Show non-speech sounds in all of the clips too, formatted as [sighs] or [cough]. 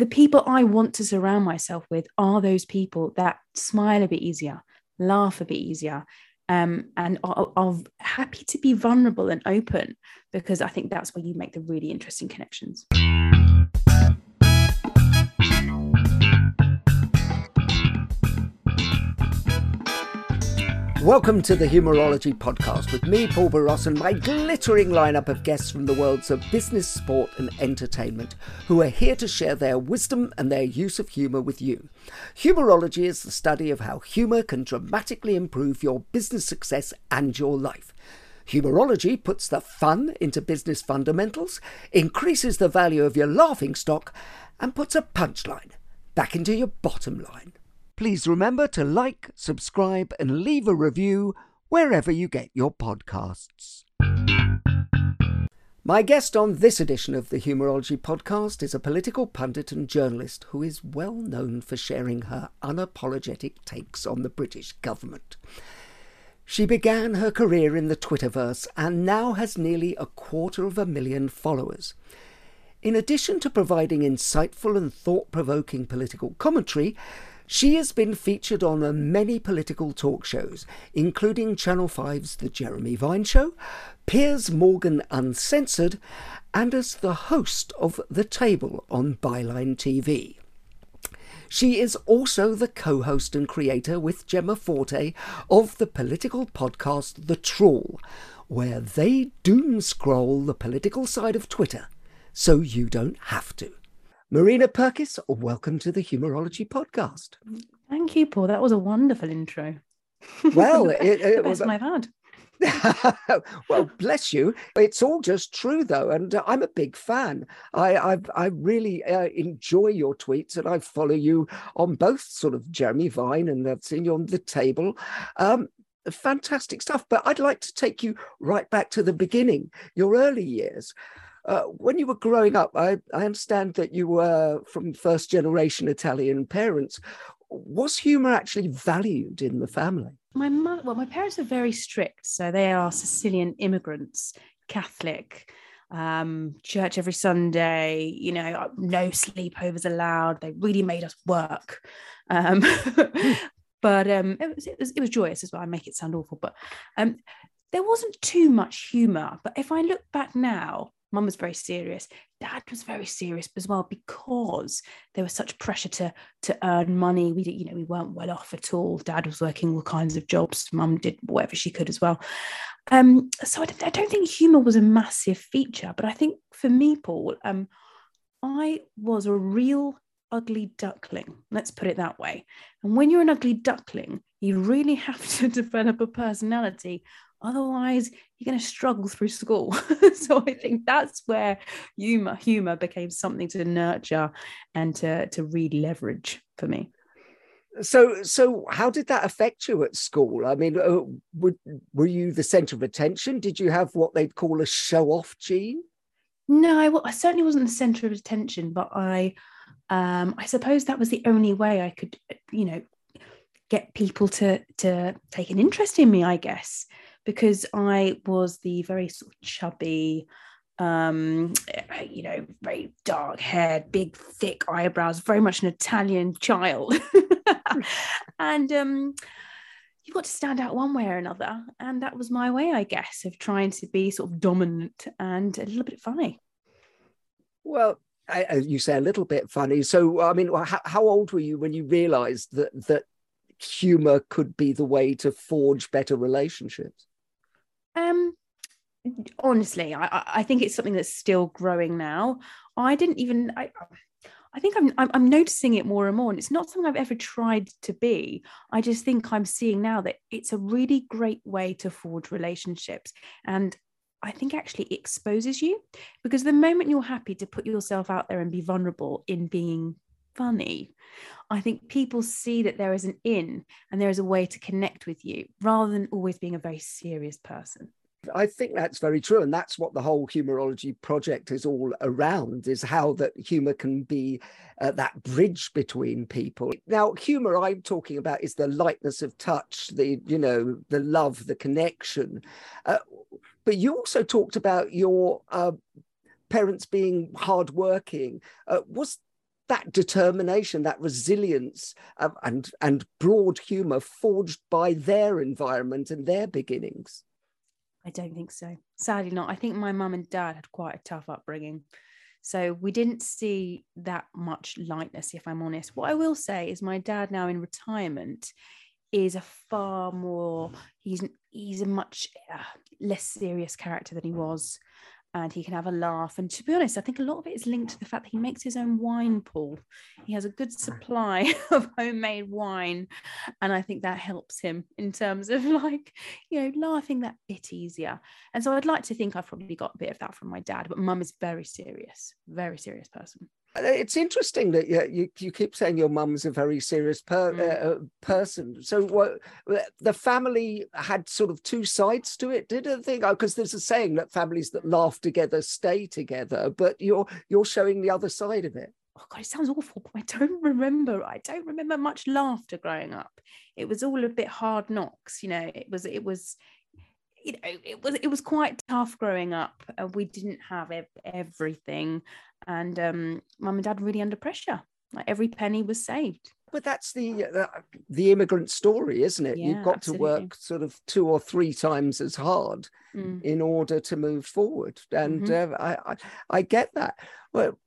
The people I want to surround myself with are those people that smile a bit easier, laugh a bit easier, um, and are, are happy to be vulnerable and open because I think that's where you make the really interesting connections. Welcome to the Humourology podcast with me, Paul Boross, and my glittering lineup of guests from the worlds of business, sport, and entertainment who are here to share their wisdom and their use of humour with you. Humourology is the study of how humour can dramatically improve your business success and your life. Humourology puts the fun into business fundamentals, increases the value of your laughing stock, and puts a punchline back into your bottom line. Please remember to like, subscribe, and leave a review wherever you get your podcasts. My guest on this edition of the Humourology podcast is a political pundit and journalist who is well known for sharing her unapologetic takes on the British government. She began her career in the Twitterverse and now has nearly a quarter of a million followers. In addition to providing insightful and thought provoking political commentary, she has been featured on many political talk shows, including Channel 5's The Jeremy Vine Show, Piers Morgan Uncensored, and as the host of The Table on Byline TV. She is also the co host and creator with Gemma Forte of the political podcast The Trawl, where they doom scroll the political side of Twitter so you don't have to. Marina Purkiss, welcome to the Humourology podcast. Thank you, Paul. That was a wonderful intro. [laughs] Well, the it, it best was. I've had. [laughs] well, bless you. It's all just true, though, and uh, I'm a big fan. I I, I really uh, enjoy your tweets, and I follow you on both sort of Jeremy Vine, and I've seen you on the table. Um, fantastic stuff. But I'd like to take you right back to the beginning, your early years. Uh, when you were growing up, I, I understand that you were from first generation Italian parents. Was humor actually valued in the family? My mother, well, my parents are very strict. So they are Sicilian immigrants, Catholic, um, church every Sunday, you know, uh, no sleepovers allowed. They really made us work. Um, [laughs] but um, it, was, it, was, it was joyous as well. I make it sound awful, but um, there wasn't too much humor. But if I look back now, mum was very serious. Dad was very serious as well because there was such pressure to to earn money. We did you know we weren't well off at all. Dad was working all kinds of jobs. Mum did whatever she could as well. Um so I, I don't think humor was a massive feature but i think for me paul um i was a real ugly duckling. Let's put it that way. And when you're an ugly duckling you really have to [laughs] develop a personality Otherwise, you're going to struggle through school. [laughs] so I think that's where humor, humor became something to nurture and to, to really leverage for me. So, so how did that affect you at school? I mean, uh, were, were you the centre of attention? Did you have what they'd call a show-off gene? No, I, I certainly wasn't the centre of attention, but I, um, I suppose that was the only way I could, you know, get people to to take an interest in me. I guess because I was the very sort of chubby, um, you know, very dark haired, big, thick eyebrows, very much an Italian child. [laughs] and um, you've got to stand out one way or another. And that was my way, I guess, of trying to be sort of dominant and a little bit funny. Well, I, you say a little bit funny. So, I mean, how, how old were you when you realised that that humor could be the way to forge better relationships? Um, honestly, I, I think it's something that's still growing now. I didn't even. I, I think I'm, I'm, noticing it more and more, and it's not something I've ever tried to be. I just think I'm seeing now that it's a really great way to forge relationships, and I think actually exposes you because the moment you're happy to put yourself out there and be vulnerable in being funny, I think people see that there is an in and there is a way to connect with you rather than always being a very serious person. I think that's very true. And that's what the whole humourology project is all around is how that humor can be uh, that bridge between people. Now, humor I'm talking about is the lightness of touch, the, you know, the love, the connection. Uh, but you also talked about your uh, parents being hardworking. Uh, was that determination, that resilience, and and broad humour forged by their environment and their beginnings? I don't think so. Sadly, not. I think my mum and dad had quite a tough upbringing. So we didn't see that much lightness, if I'm honest. What I will say is my dad now in retirement is a far more he's he's a much uh, less serious character than he was and he can have a laugh. And to be honest, I think a lot of it is linked to the fact that he makes his own wine Paul. He has a good supply [laughs] of homemade wine. And I think that helps him in terms of [laughs] like, you know, laughing that bit easier. And so I'd like to think I've probably got a bit of that from my dad, but mum is very serious, very serious person. Uh, it's interesting that you, you, you keep saying your mum's a very serious per, mm. uh, uh person. So what the family had sort of two sides to it, didn't they? because there's a saying that families that laugh together stay together, but you're you're showing the other side of it. Oh God, it sounds awful, but I don't [laughs] remember. I don't remember much laughter growing up. It was all a bit hard knocks, you know. It was it was you know it was it was quite tough growing up uh, we didn't have ev- everything and um mum and dad really under pressure like every penny was saved but that's the uh, the immigrant story isn't it yeah, you've got absolutely. to work sort of two or three times as hard mm. in order to move forward and mm-hmm. uh, I, I, I get that well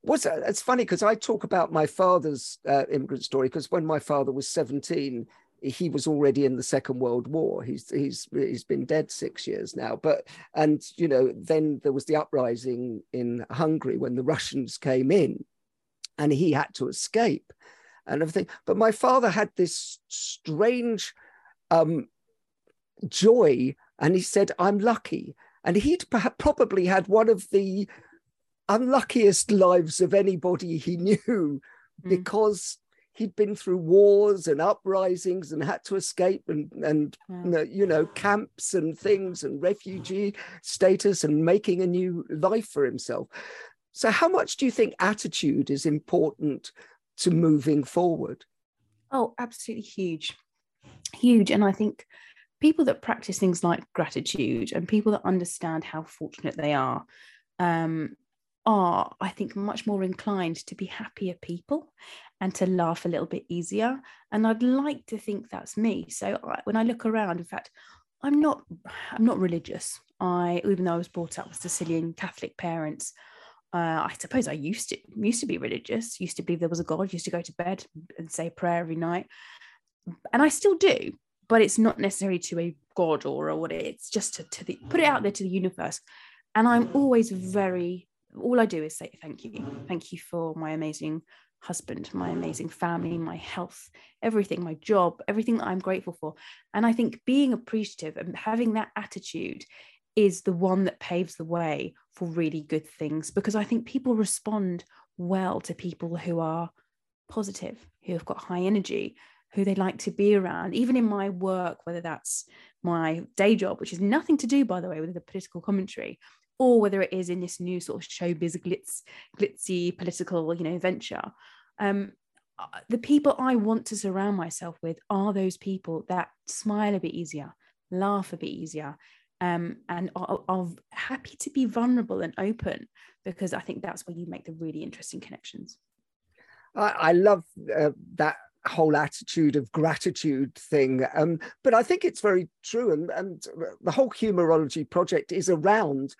what's it's funny because i talk about my father's uh, immigrant story because when my father was 17 he was already in the Second World War. He's he's he's been dead six years now. But and you know then there was the uprising in Hungary when the Russians came in, and he had to escape, and everything. But my father had this strange um, joy, and he said, "I'm lucky." And he'd probably had one of the unluckiest lives of anybody he knew mm. because he'd been through wars and uprisings and had to escape and and yeah. you know camps and things and refugee status and making a new life for himself. So how much do you think attitude is important to moving forward? Oh absolutely huge. Huge. And i think people that practice things like gratitude and people that understand how fortunate they are um, are, I think, much more inclined to be happier people and to laugh a little bit easier. And I'd like to think that's me. So when I look around, in fact, I'm not I'm not religious. I even though I was brought up with Sicilian Catholic parents, uh, I suppose I used to used to be religious. Used to believe there was a God. Used to go to bed and say prayer every night, and I still do. But it's not necessarily to a God or, or what it's just to, to the, put it out there to the universe. And I'm always very all I do is say thank you. Thank you for my amazing husband, my amazing family, my health, everything, my job, everything that I'm grateful for. And I think being appreciative and having that attitude is the one that paves the way for really good things because I think people respond well to people who are positive, who have got high energy, who they like to be around. Even in my work, whether that's my day job, which is nothing to do, by the way, with the political commentary, or whether it is in this new sort of showbiz glitz, glitzy political, you know, venture. Um, uh, the people I want to surround myself with are those people that smile a bit easier, laugh a bit easier, um, and are, are, happy to be vulnerable and open because I think that's where you make the really interesting connections. I, I love uh, that whole attitude of gratitude thing. Um, but I think it's very true. And, and the whole humourology project is around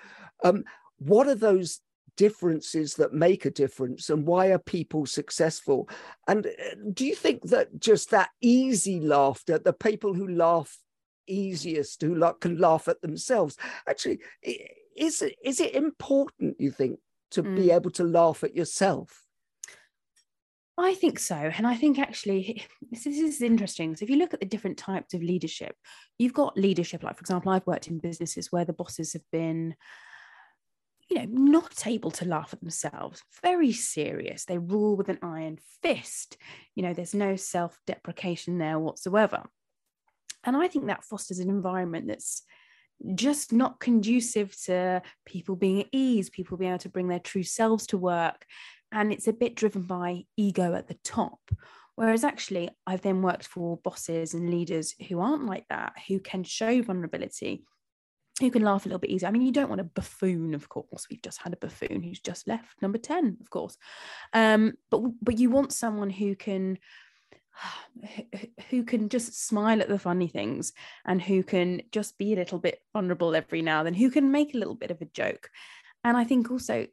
um, what are those differences that make a difference and why are people successful and uh, do you think that just that easy laughter the people who laugh easiest who can laugh at themselves actually is it, is it important you think to mm. be able to laugh at yourself I think so. And I think actually, [laughs] this, is interesting. So, if you look at the different types of leadership, you've got leadership, like, for example, I've worked in businesses where the bosses have been, you know, not able to laugh at themselves, very serious. They rule with an iron fist. You know, there's no self deprecation there whatsoever. And I think that fosters an environment that's just not conducive to people being at ease, people being able to bring their true selves to work. And it's a bit driven by ego at the top. Whereas actually, I've then worked for bosses and leaders who aren't like that, who can show vulnerability, who can laugh a little bit easier. I mean, you don't want a buffoon, of course. We've just had a buffoon who's just left, number 10, of course. Um, but but you want someone who can [sighs] who can just smile at the funny things and who can just be a little bit vulnerable every now and then, who can make a little bit of a joke. And I think also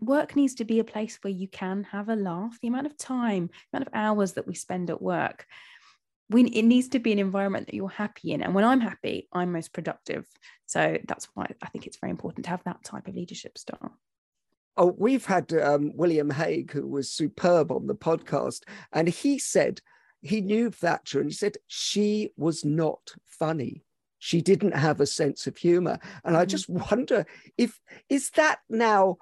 work needs to be a place where you can have a laugh. The amount of time, the amount of hours that we spend at work, we, it needs to be an environment that you're happy in. And when I'm happy, I'm most productive. So that's why I think it's very important to have that type of leadership style. Oh, we've had um, William Hague, who was superb on the podcast, and he said he knew Thatcher and he said she was not funny. She didn't have a sense of humor. And I mm-hmm. just wonder if is that now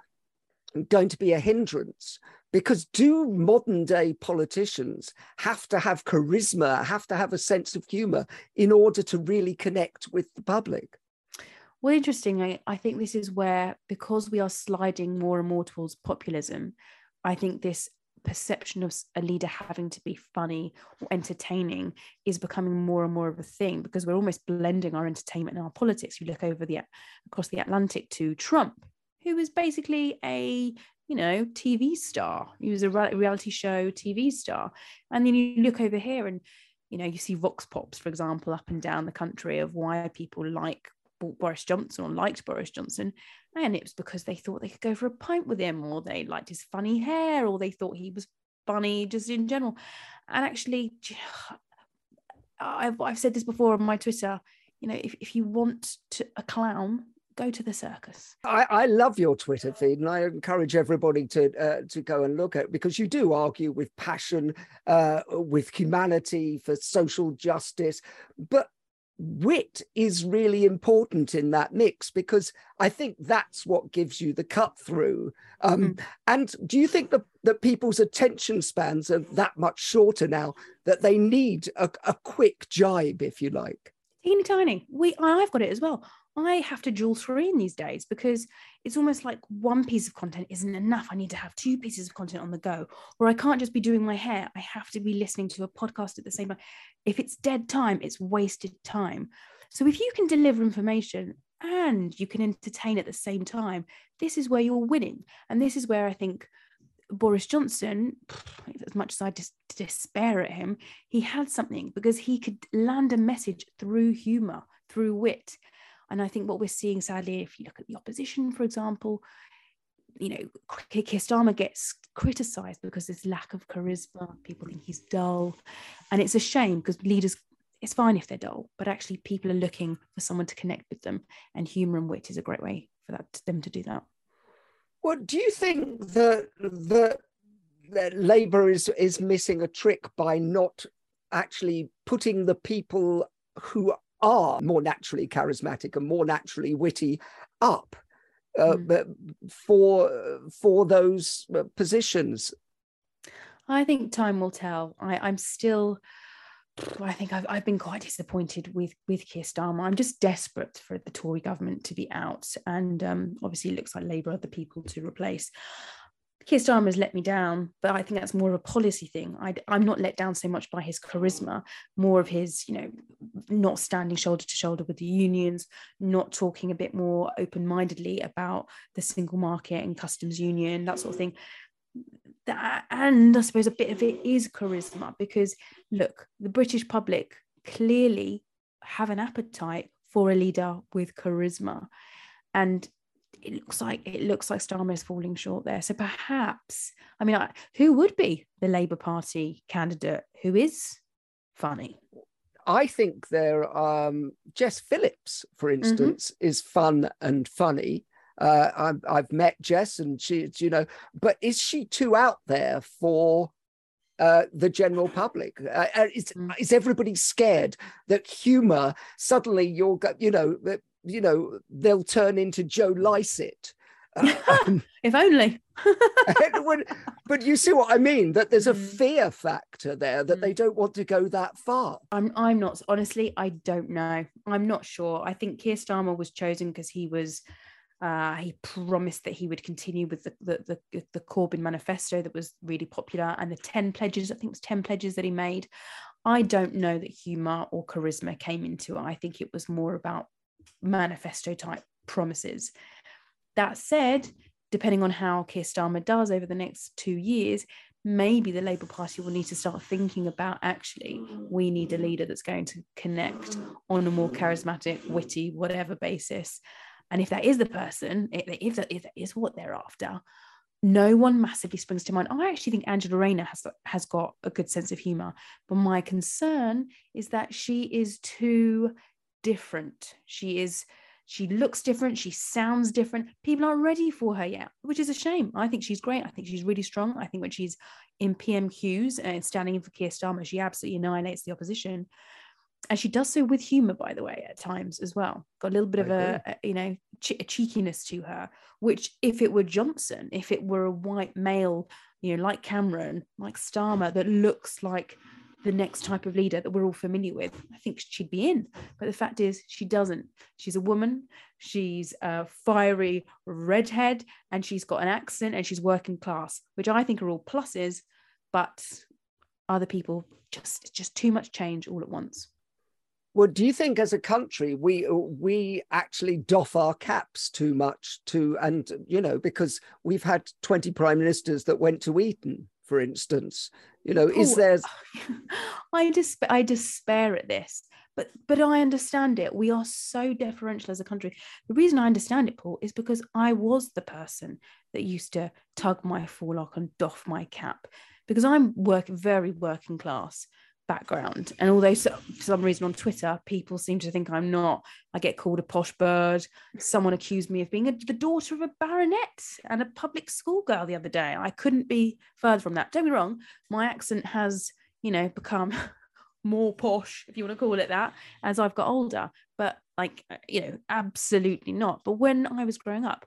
going to be a hindrance? Because do modern day politicians have to have charisma, have to have a sense of humor in order to really connect with the public? Well, interestingly, I think this is where, because we are sliding more and more towards populism, I think this perception of a leader having to be funny or entertaining is becoming more and more of a thing because we're almost blending our entertainment and our politics. You look over the across the Atlantic to Trump, who is basically a you know TV star. He was a reality show TV star, and then you look over here and you know you see vox pops, for example, up and down the country of why people like Boris Johnson or liked Boris Johnson. And it was because they thought they could go for a pint with him, or they liked his funny hair, or they thought he was funny just in general. And actually, [sighs] I've, I've said this before on my Twitter you know, if, if you want to, a clown, go to the circus. I, I, love your Twitter feed, and I encourage everybody to uh, to go and look at it because you do argue with passion, uh, with humanity for social justice, but wit is really important in that mix because I think that's what gives you the cut through. Um, mm. And do you think that, that people's attention spans are that much shorter now that they need a, a quick jibe, if you like? Teeny tiny. We, I've got it as well. I have to dual screen these days because it's almost like one piece of content isn't enough. I need to have two pieces of content on the go, or I can't just be doing my hair. I have to be listening to a podcast at the same time. If it's dead time, it's wasted time. So if you can deliver information and you can entertain at the same time, this is where you're winning. And this is where I think Boris Johnson, as much as I just despair at him, he had something because he could land a message through humor, through wit. And I think what we're seeing, sadly, if you look at the opposition, for example, you know, Keir Starmer gets criticised because there's lack of charisma. People think he's dull, and it's a shame because leaders. It's fine if they're dull, but actually, people are looking for someone to connect with them, and humour and wit is a great way for that them to do that. Well, do you think that that, that Labour is is missing a trick by not actually putting the people who are more naturally charismatic and more naturally witty up uh, mm. for for those uh, positions i think time will tell I, i'm still I think I've, I've been quite disappointed with with Keir Starmer. I'm just desperate for the Tory government to be out, and um, obviously it looks like Labour are the people to replace. Keir Starmer has let me down, but I think that's more of a policy thing. I, am not let down so much by his charisma, more of his, you know, not standing shoulder to shoulder with the unions, not talking a bit more open mindedly about the single market and customs union, that sort of thing. That, and I suppose a bit of it is charisma because, look, the British public clearly have an appetite for a leader with charisma. And it looks like it looks like Starmer is falling short there. So perhaps, I mean, I, who would be the Labour Party candidate who is funny? I think there, um, Jess Phillips, for mm-hmm. instance, mm-hmm. is fun and funny. Uh, i have met Jess, and she's, you know, but is she too out there for uh, the general public? Uh, uh is, mm. is everybody scared that humor suddenly you'll go, you know, you know, they'll turn into Joe Lycett? [laughs] Um, if only. [laughs] but you see what I mean? That there's a mm. fear factor there that mm. they don't want to go that far. I'm I'm not honestly, I don't know. I'm not sure. I think Keir Starmer was chosen because he was uh, he promised that he would continue with the, the, the, the Corbyn manifesto that was really popular and the 10 pledges, I think it was 10 pledges that he made. I don't know that humour or charisma came into it. I think it was more about manifesto type promises. That said, depending on how Keir Starmer does over the next two years, maybe the Labour Party will need to start thinking about actually, we need a leader that's going to connect on a more charismatic, witty, whatever basis. And if that is the person, if that, if that is what they're after, no one massively springs to mind. I actually think Angela Rayner has has got a good sense of humor, but my concern is that she is too different. She is she looks different. She sounds different. People aren't ready for her yet, which is a shame. I think she's great. I think she's really strong. I think when she's in PMQs and standing in for Keir Starmer, she absolutely annihilates the opposition. And she does so with humor, by the way, at times as well. Got a little bit I of a, a, you know, a cheekiness to her, which if it were Johnson, if it were a white male, you know, like Cameron, like Starmer, that looks like the next type of leader that we're all familiar with, I think she'd be in. But the fact is, she doesn't. She's a woman, she's a fiery redhead, and she's got an accent and she's working class, which I think are all pluses. But other people just, it's just too much change all at once. Well, do you think as a country we we actually doff our caps too much to and you know because we've had 20 prime ministers that went to Eton for instance you know is oh, there [laughs] i despair i despair at this but but i understand it. We are so deferential as a country. The reason i understand it paul is because i was the person that used to tug my forelock and doff my cap because i'm work very working class background. And although for some reason on Twitter, people seem to think I'm not, I get called a posh bird. Someone accused me of being a, the daughter of a baronet and a public school girl the other day. I couldn't be further from that. Don't be wrong, my accent has, you know, become [laughs] more posh, if you want to call it that, as I've got older. But like, uh, you know, absolutely not. But when I was growing up,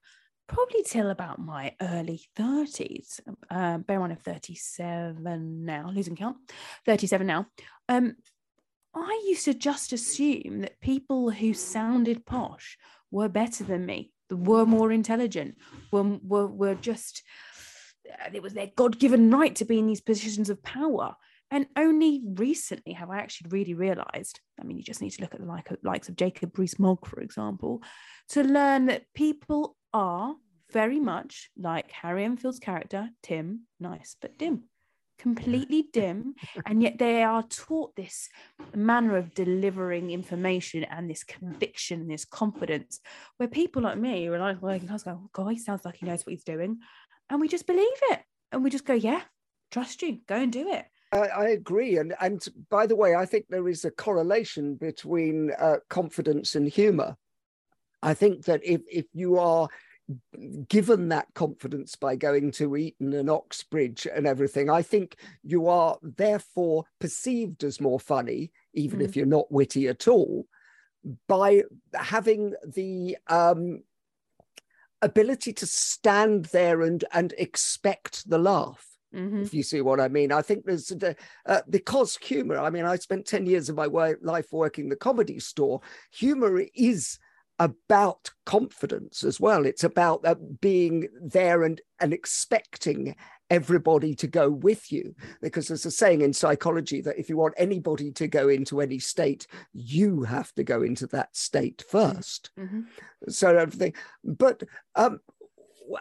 probably till about my early 30s. Uh, bear in mind, I'm 37 now, losing count, 37 now. Um, I used to just assume that people who sounded posh were better than me, were more intelligent, were, were, were just, it was their God given right to be in these positions of power. And only recently have I actually really realized. I mean, you just need to look at the like, likes of Jacob Rees Mogg, for example, to learn that people are very much like Harry Enfield's character, Tim, nice but dim, completely [laughs] dim. And yet they are taught this manner of delivering information and this conviction, this confidence, where people like me are like working class go, oh, God, he sounds like he knows what he's doing. And we just believe it. And we just go, yeah, trust you, go and do it. I, I agree, and and by the way, I think there is a correlation between uh, confidence and humour. I think that if if you are given that confidence by going to Eton and Oxbridge and everything, I think you are therefore perceived as more funny, even mm. if you're not witty at all, by having the um, ability to stand there and and expect the laugh. Mm-hmm. If you see what I mean, I think there's the, uh, because humor. I mean, I spent ten years of my life working the comedy store. Humor is about confidence as well. It's about uh, being there and, and expecting everybody to go with you. Because there's a saying in psychology that if you want anybody to go into any state, you have to go into that state 1st mm-hmm. So everything. But um,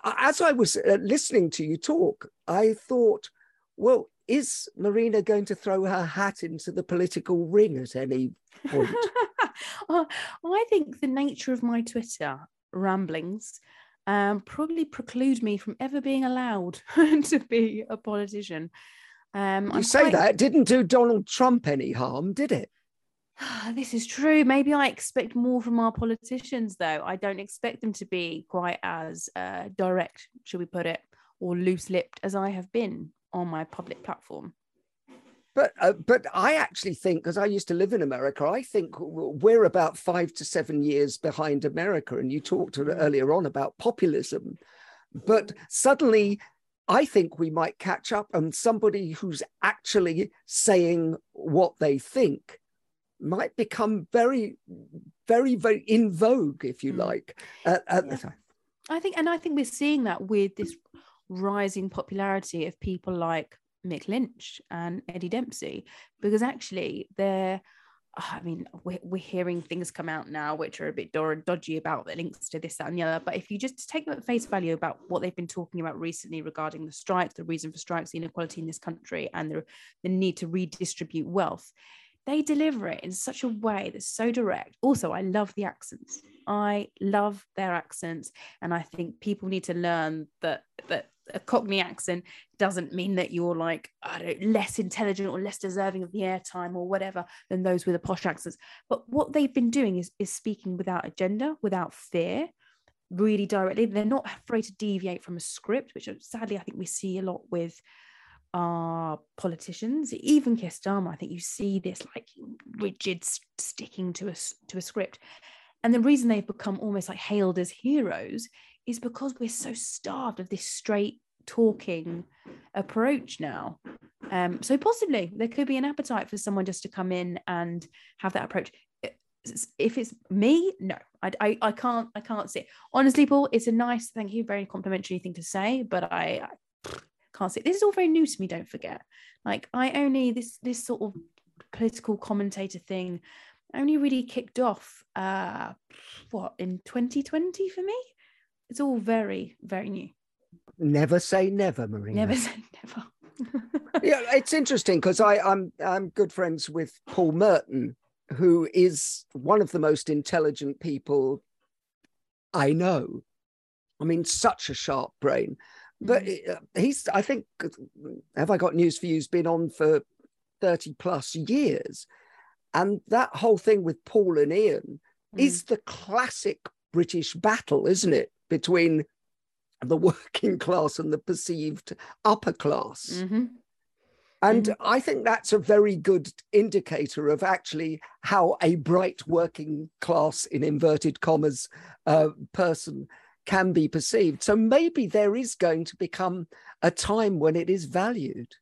as I was uh, listening to you talk, I thought, well, is Marina going to throw her hat into the political ring at any point? [laughs] [laughs] I think the nature of my Twitter ramblings um, probably preclude me from ever being allowed [laughs] to be a politician. Um, You I'm say quite- that it didn't do Donald Trump any harm, did it? [sighs] this is true. Maybe I expect more from our politicians, though. I don't expect them to be quite as uh, direct, should we put it, or loose lipped as I have been on my public platform. But uh, but I actually think, because I used to live in America, I think we're about five to seven years behind America. And you talked Mm. earlier on about populism, but suddenly I think we might catch up, and somebody who's actually saying what they think might become very, very, very in vogue, if you Mm. like, at, at the time. I think, and I think we're seeing that with this rising popularity of people like Mick Lynch and Eddie Dempsey, because actually they're, ah, I mean, we're, we're hearing things come out now which are a bit dodgy about the links to this, that, and the other. But if you just take them at face value about what they've been talking about recently regarding the strikes, the reason for strikes, the inequality in this country, and the, the need to redistribute wealth, they deliver it in such a way that's so direct. Also, I love the accents. I love their accents, and I think people need to learn that that a Cockney accent doesn't mean that you're like I don't less intelligent or less deserving of the airtime or whatever than those with the posh accents. But what they've been doing is is speaking without agenda, without fear, really directly. They're not afraid to deviate from a script, which uh, sadly I think we see a lot with our politicians, even Keir I think you see this like rigid sticking to a to a script, and the reason they've become almost like hailed as heroes is because we're so starved of this straight talking approach now. Um, so possibly there could be an appetite for someone just to come in and have that approach. If it's me, no, I, I, I can't, I can't see. Honestly, Paul, it's a nice, thank you, very complimentary thing to say, but I, I can't see. This is all very new to me. Don't forget, like I only this this sort of political commentator thing only really kicked off uh what in 2020 for me it's all very very new Never say never, Marina. never say never [laughs] yeah, it's interesting because I I'm I'm good friends with Paul Merton, who is one of the most intelligent people I know. I mean, such a sharp brain. But uh, he's I think have I got news for you? He's been on for thirty plus years, and that whole thing with Paul and Ian is the classic British battle, isn't it, between the working [laughs] class and the perceived upper class. Mhm. And I think that's a very good indicator of actually how a bright working class, in inverted commas, uh, person can be perceived. So maybe there is going to become a time when it is valued.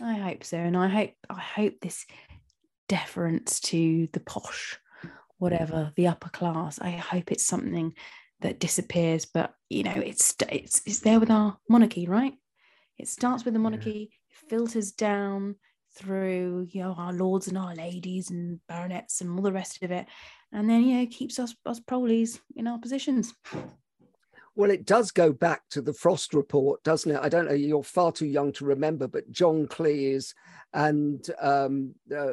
I hope so, and I hope I hope this deference to the posh, whatever the upper class. I hope it's something that disappears. But you know, it's it's it's there with our monarchy, right? It starts with the monarchy, filters down through you know our lords and our ladies and baronets and all the rest of it, and then you know keeps us us proleys in our positions. Well, it does go back to the Frost report, doesn't it? I don't know, you're far too young to remember, but John Cleese and um, uh,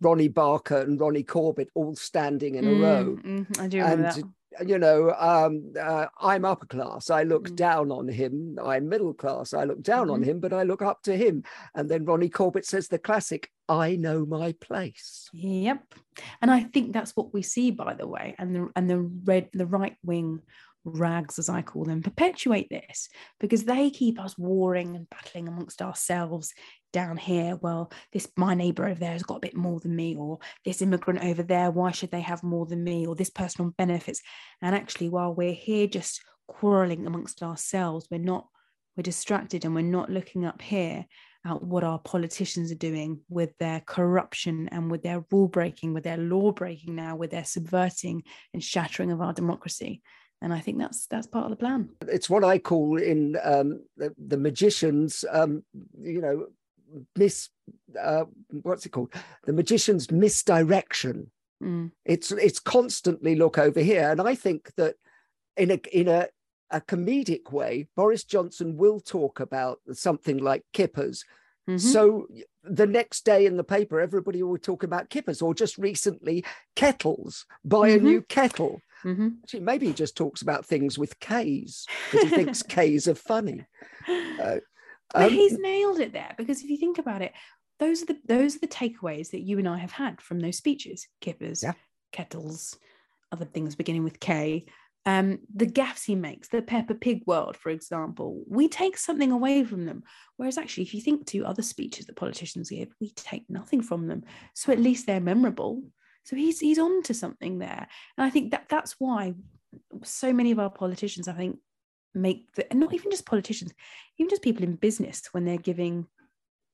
Ronnie Barker and Ronnie Corbett all standing in a row. Mm, mm, I do remember and that. You know um, uh, i'm upper class i look Mm. down on him i'm middle class i look down on Mhm. him but i look up to him and then ronnie corbett says the classic i know my place Yep. And I think that's what we see, by the way. And the and the red the right wing rags, as I call them, perpetuate this because they keep us warring and battling amongst ourselves down here. Well, this my neighbor over there has got a bit more than me, or this immigrant over there, why should they have more than me? Or this person on benefits. And actually, while we're here just quarreling amongst ourselves, we're not we're distracted and we're not looking up here at what our politicians are doing with their corruption and with their rule breaking, with their law breaking now, with their subverting and shattering of our democracy. And I think that's that's part of the plan. it's what i call in um, the, the magicians um, you know mis uh, what's it called? The magician's misdirection. Mm, it's it's constantly look over here. And i think that in a in a a comedic way boris johnson will talk about something like kippers. Mhm. so the next day in the paper everybody will talk about kippers or just recently kettles. Buy a Mhm. new kettle Mm-hmm. Actually, maybe he just talks about things with K's because he thinks [laughs] K's are funny. Uh, but um, he's nailed it there because if you think about it, those are the those are the takeaways that you and I have had from those speeches. Kippers, yeah. kettles, other things beginning with K. Um, the gaffes he makes, the Peppa Pig world, for example, we take something away from them. Whereas actually, if you think to other speeches that politicians give, we take nothing from them. So at least they're memorable. So he's he's on to something there. And I think that that's why so many of our politicians, I think, make the, and not even just politicians, even just people in business when they're giving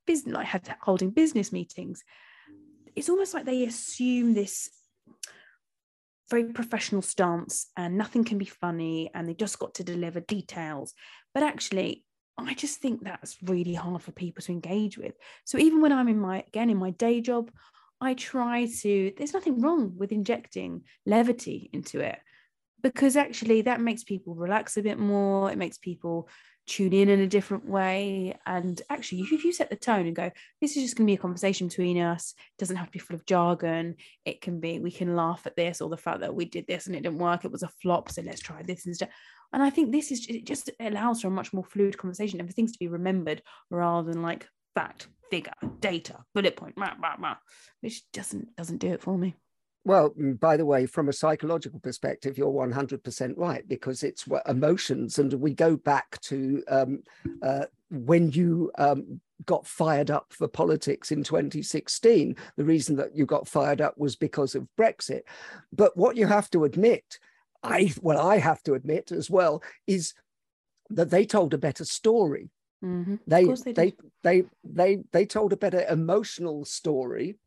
business like holding business meetings, it's almost like they assume this very professional stance and nothing can be funny and they just got to deliver details. But actually, I just think that's really hard for people to engage with. So even when I'm in my again in my day job, I try to there's nothing wrong with injecting levity into it because actually that makes people relax a bit more. It makes people tune in in a different way. And actually, if you set the tone and go, this is just going to be a conversation between us, it doesn't have to be full of jargon. It can be, we can laugh at this or the fact that we did this and it didn't work. It was a flop. So let's try this instead. And I think this is it just allows for a much more fluid conversation and for things to be remembered rather than like fact, figure, data, bullet point, rah, rah, rah, which doesn't doesn't do it for me. Well, mm, by the way, from a psychological perspective, you're 100% right because it's emotions. And we go back to um, uh, when you um, got fired up for politics in 2016. The reason that you got fired up was because of Brexit. But what you have to admit, I well, I have to admit as well, is that they told a better story. Mm-hmm. They, they, they, they, they, they told a better emotional story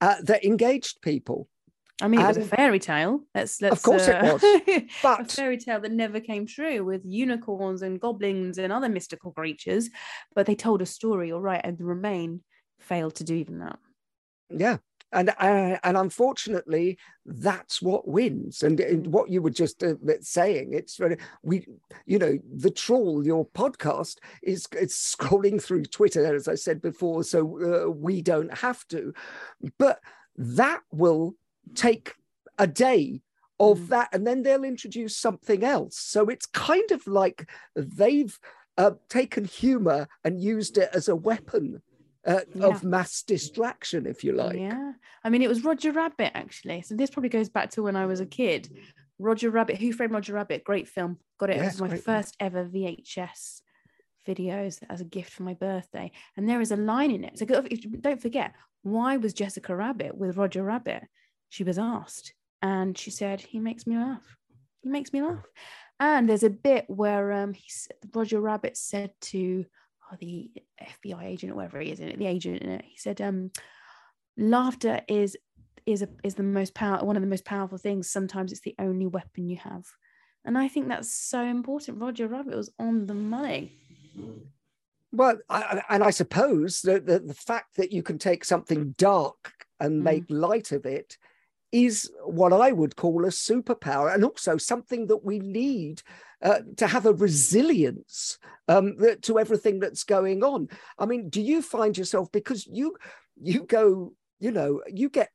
uh, that engaged people. I mean, it was a fairy tale. Let's, let's of course uh, it was, [laughs] but a fairy tale that never came true with unicorns and goblins and other mystical creatures. But they told a story, all right, and the Remain failed to do even that. Yeah, and uh, and unfortunately, that's what wins. And, and what you were just uh, saying, it's very we, you know, the trawl. Your podcast is it's scrolling through Twitter, as I said before, so uh, we don't have to. But that will take a day of mm. that and then they'll introduce something else so it's kind of like they've uh, taken humor and used it as a weapon uh, yeah. of mass distraction if you like. Yeah. I mean it was roger rabbit actually. So this probably goes back to when i was a kid. Roger rabbit who framed roger rabbit? Great film. Got it yes, it was my first ever vhs videos as a gift for my birthday. And there is a line in it. So don't forget why was jessica rabbit with roger rabbit? She was asked, and she said, "He makes me laugh. He makes me laugh." And there's a bit where um, he, Roger Rabbit said to oh, the FBI agent or whatever he is in it, the agent in it, he said, um, "Laughter is is a, is the most power one of the most powerful things. Sometimes it's the only weapon you have." And I think that's so important. Roger Rabbit was on the money. Well, I, and I suppose that the, the, fact that you can take something dark and mm. make light of it is what I would call a superpower, and also something that we need uh, to have a resilience um, to everything that's going on. I mean, do you find yourself because you you go, you know, you get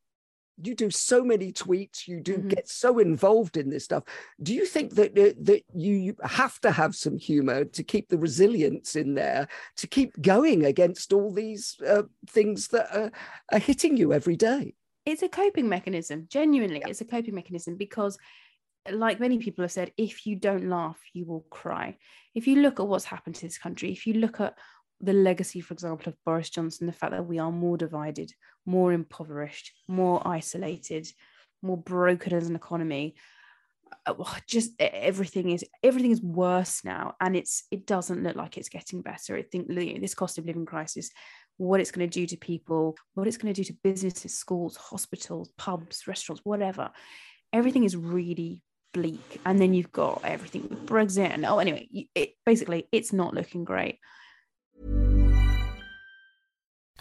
you do so many tweets you do mm-hmm. get so involved in this stuff do you think that that you have to have some humor to keep the resilience in there to keep going against all these uh, things that are, are hitting you every day it's a coping mechanism genuinely yeah. it's a coping mechanism because like many people have said if you don't laugh you will cry if you look at what's happened to this country if you look at the legacy for example of boris johnson the fact that we are more divided more impoverished more isolated more broken as an economy uh, just everything is everything is worse now and it's it doesn't look like it's getting better i think this cost of living crisis what it's going to do to people, what it's going to do to businesses, schools, hospitals, pubs, restaurants, whatever. Everything is really bleak. And then you've got everything with Brexit. And oh, anyway, it, basically, it's not looking great.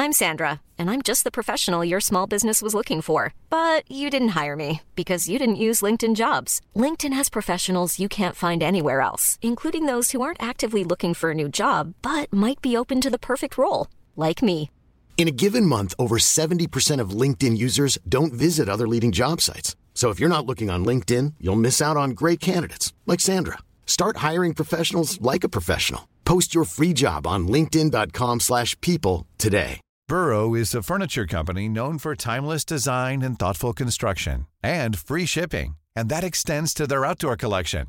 I'm Sandra, and I'm just the professional your small business was looking for. But you didn't hire me because you didn't use LinkedIn jobs. LinkedIn has professionals you can't find anywhere else, including those who aren't actively looking for a new job, but might be open to the perfect role like me. In a given month, over 70% of LinkedIn users don't visit other leading job sites. So if you're not looking on LinkedIn, you'll miss out on great candidates like Sandra. Start hiring professionals like a professional. Post your free job on linkedin.com/people slash people today. Burrow is a furniture company known for timeless design and thoughtful construction and free shipping, and that extends to their outdoor collection.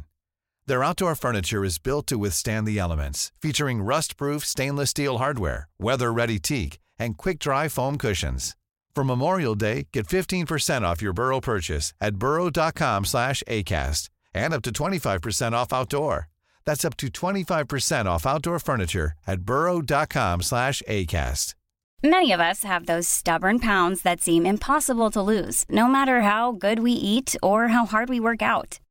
Their outdoor furniture is built to withstand the elements, featuring rust-proof stainless steel hardware, weather-ready teak, and quick-dry foam cushions. For Memorial Day, get 15% off your Burrow purchase at burrow.com slash ACAST and up to 25% off outdoor. That's up to 25% off outdoor furniture at burrow.com slash ACAST. Many of us have those stubborn pounds that seem impossible to lose, no matter how good we eat or how hard we work out.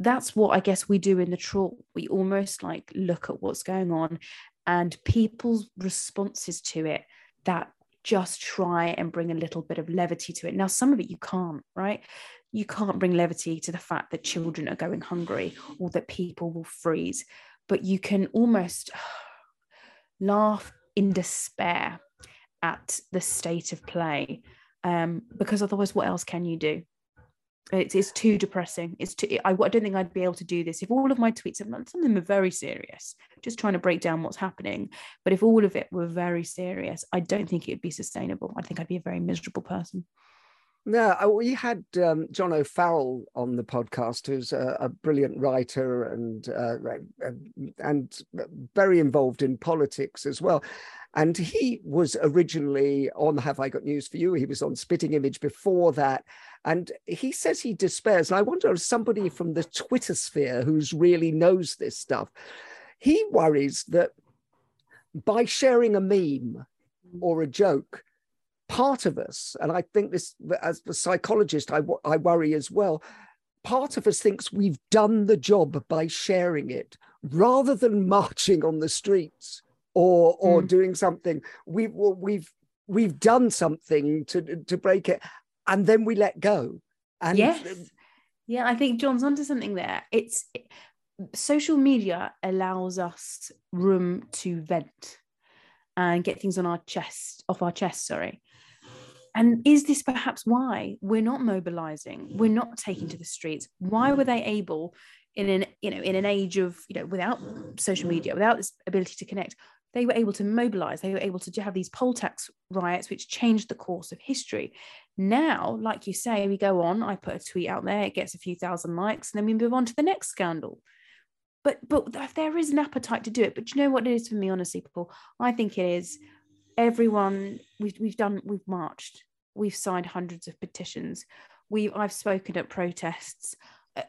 That's what I guess we do in the trawl. We almost like look at what's going on and people's responses to it that just try and bring a little bit of levity to it. Now, some of it you can't, right? You can't bring levity to the fact that children are going hungry or that people will freeze, but you can almost [sighs] laugh in despair at the state of play um, because otherwise, what else can you do? It's, it's too depressing. It's too. I, I don't think I'd be able to do this if all of my tweets. Some of them are very serious, just trying to break down what's happening. But if all of it were very serious, I don't think it would be sustainable. I think I'd be a very miserable person. No, we had um, John O'Farrell on the podcast, who's a, a brilliant writer and uh, and very involved in politics as well. And he was originally on Have I Got News for You? He was on Spitting Image before that. And he says he despairs. And I wonder if somebody from the Twitter sphere who's really knows this stuff, he worries that by sharing a meme mm. or a joke, part of us, and I think this as a psychologist, I, I worry as well, part of us thinks we've done the job by sharing it rather than marching on the streets or or mm. doing something. We we've we've done something to to break it and then we let go. And yes. Yeah i think john's onto something there. It's social media allows us room to vent and get things on our chest off our chest sorry. And is this perhaps why we're not mobilizing we're not taking to the streets? Why were they able in an you know in an age of you know without social media without this ability to connect they were able to mobilize, they were able to have these poll tax riots, which changed the course of history. Now, like you say, we go on, I put a tweet out there, it gets a few thousand likes, and then we move on to the next scandal. But but there is an appetite to do it. But you know what it is for me, honestly, people? I think it is everyone we've we've done, we've marched, we've signed hundreds of petitions, we I've spoken at protests. Uh,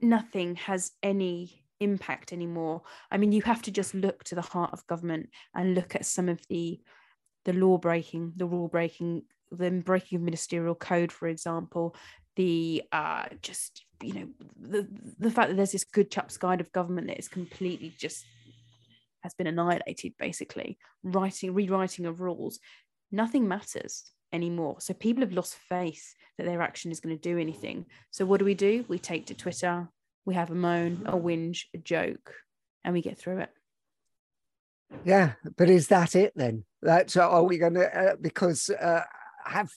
nothing has any impact anymore. I mean, you have to just look to the heart of government and look at some of the the law breaking, the rule breaking, the breaking of ministerial code, for example, the uh, just you know the the fact that there's this good chap's guide of government that is completely just has been annihilated, basically writing rewriting of rules. Nothing matters anymore. So people have lost faith that their action is going to do anything. So what do we do? We take to Twitter, we have a moan, a whinge, a joke, and we get through it. Yeah, but is that it then? That's are we going to uh, because uh, have